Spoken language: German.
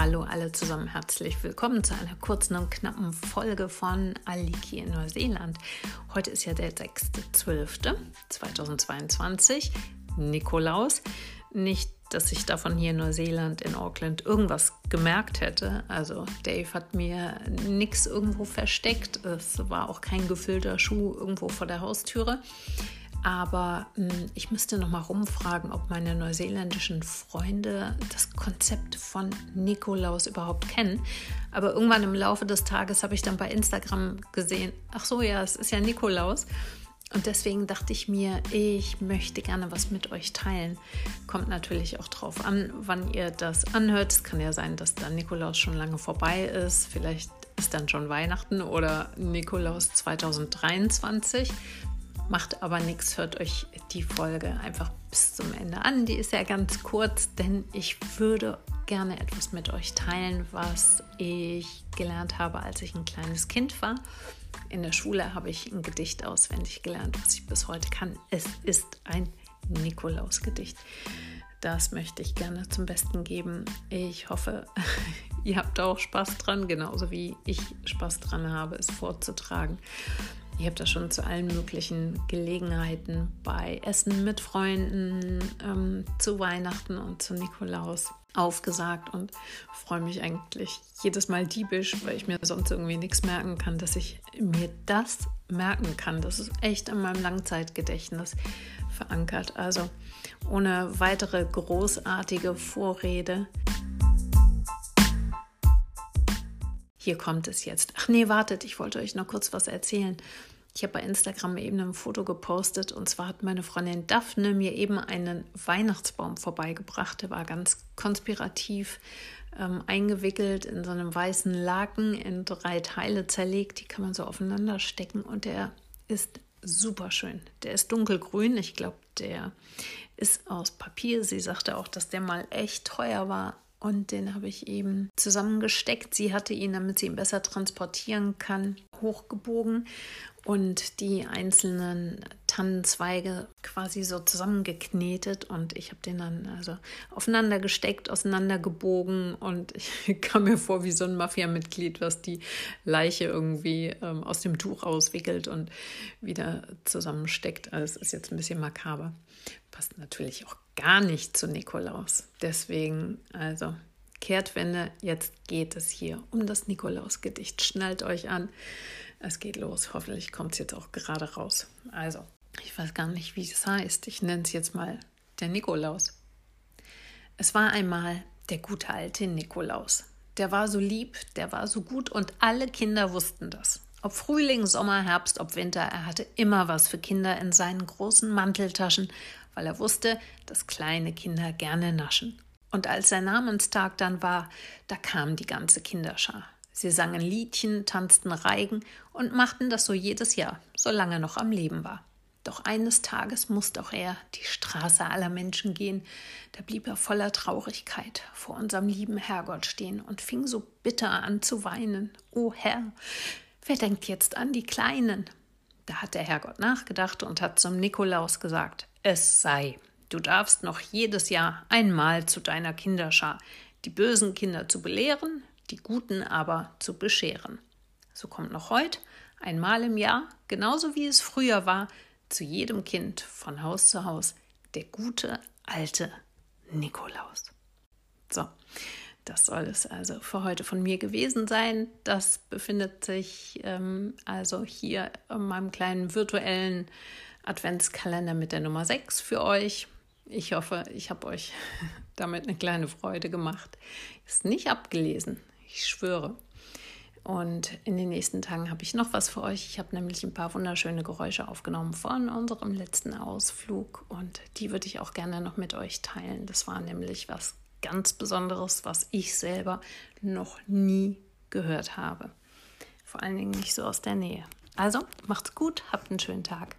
Hallo alle zusammen, herzlich willkommen zu einer kurzen und knappen Folge von Aliki in Neuseeland. Heute ist ja der 6.12.2022, Nikolaus. Nicht, dass ich davon hier in Neuseeland, in Auckland irgendwas gemerkt hätte. Also Dave hat mir nichts irgendwo versteckt. Es war auch kein gefüllter Schuh irgendwo vor der Haustüre. Aber mh, hm, ich müsste noch mal rumfragen, ob meine neuseeländischen Freunde das Konzept von Nikolaus überhaupt kennen. Aber irgendwann im Laufe des Tages habe ich dann bei Instagram gesehen, ach so, ja, es ist ja Nikolaus. Und deswegen dachte ich mir, ich möchte gerne was mit euch teilen. Kommt natürlich auch drauf an, wann ihr das anhört. Es kann ja sein, dass der Nikolaus schon lange vorbei ist. Vielleicht ist dann schon Weihnachten oder Nikolaus 2023. Macht aber nichts, hört euch die Folge einfach bis zum Ende an. Die ist ja ganz kurz, denn ich würde gerne etwas mit euch teilen, was ich gelernt habe, als ich ein kleines Kind war. In der Schule habe ich ein Gedicht auswendig gelernt, was ich bis heute kann. Es ist ein Nikolaus-Gedicht. Das möchte ich gerne zum Besten geben. Ich hoffe, ihr habt auch Spaß dran, genauso wie ich Spaß dran habe, es vorzutragen. Ich habe das schon zu allen möglichen Gelegenheiten bei Essen mit Freunden, ähm, zu Weihnachten und zu Nikolaus aufgesagt und freue mich eigentlich jedes Mal diebisch, weil ich mir sonst irgendwie nichts merken kann, dass ich mir das merken kann. Das ist echt in meinem Langzeitgedächtnis verankert. Also ohne weitere großartige Vorrede. Hier kommt es jetzt. Ach nee, wartet, ich wollte euch noch kurz was erzählen. Ich habe bei Instagram eben ein Foto gepostet und zwar hat meine Freundin Daphne mir eben einen Weihnachtsbaum vorbeigebracht. Der war ganz konspirativ ähm, eingewickelt in so einem weißen Laken in drei Teile zerlegt. Die kann man so aufeinander stecken und der ist super schön. Der ist dunkelgrün. Ich glaube, der ist aus Papier. Sie sagte auch, dass der mal echt teuer war. Und den habe ich eben zusammengesteckt. Sie hatte ihn, damit sie ihn besser transportieren kann, hochgebogen und die einzelnen Tannenzweige quasi so zusammengeknetet und ich habe den dann also aufeinander gesteckt, auseinandergebogen und ich kam mir vor wie so ein Mafia-Mitglied, was die Leiche irgendwie ähm, aus dem Tuch auswickelt und wieder zusammensteckt. Also es ist jetzt ein bisschen makaber. Passt natürlich auch gar nicht zu Nikolaus. Deswegen, also Kehrtwende, jetzt geht es hier um das Nikolaus-Gedicht. Schnallt euch an. Es geht los. Hoffentlich kommt es jetzt auch gerade raus. Also, ich weiß gar nicht, wie es heißt. Ich nenne es jetzt mal der Nikolaus. Es war einmal der gute alte Nikolaus. Der war so lieb, der war so gut und alle Kinder wussten das. Ob Frühling, Sommer, Herbst, ob Winter, er hatte immer was für Kinder in seinen großen Manteltaschen, weil er wusste, dass kleine Kinder gerne naschen. Und als sein Namenstag dann war, da kam die ganze Kinderschar. Sie sangen Liedchen, tanzten Reigen und machten das so jedes Jahr, solange er noch am Leben war. Doch eines Tages musste auch er die Straße aller Menschen gehen. Da blieb er voller Traurigkeit vor unserem lieben Herrgott stehen und fing so bitter an zu weinen. O Herr, wer denkt jetzt an die Kleinen? Da hat der Herrgott nachgedacht und hat zum Nikolaus gesagt: Es sei, du darfst noch jedes Jahr einmal zu deiner Kinderschar, die bösen Kinder zu belehren, die Guten aber zu bescheren. So kommt noch heute einmal im Jahr, genauso wie es früher war, zu jedem Kind von Haus zu Haus der gute alte Nikolaus. So, das soll es also für heute von mir gewesen sein. Das befindet sich ähm, also hier in meinem kleinen virtuellen Adventskalender mit der Nummer 6 für euch. Ich hoffe, ich habe euch damit eine kleine Freude gemacht. Ist nicht abgelesen. Ich schwöre. Und in den nächsten Tagen habe ich noch was für euch. Ich habe nämlich ein paar wunderschöne Geräusche aufgenommen von unserem letzten Ausflug und die würde ich auch gerne noch mit euch teilen. Das war nämlich was ganz Besonderes, was ich selber noch nie gehört habe. Vor allen Dingen nicht so aus der Nähe. Also macht's gut, habt einen schönen Tag.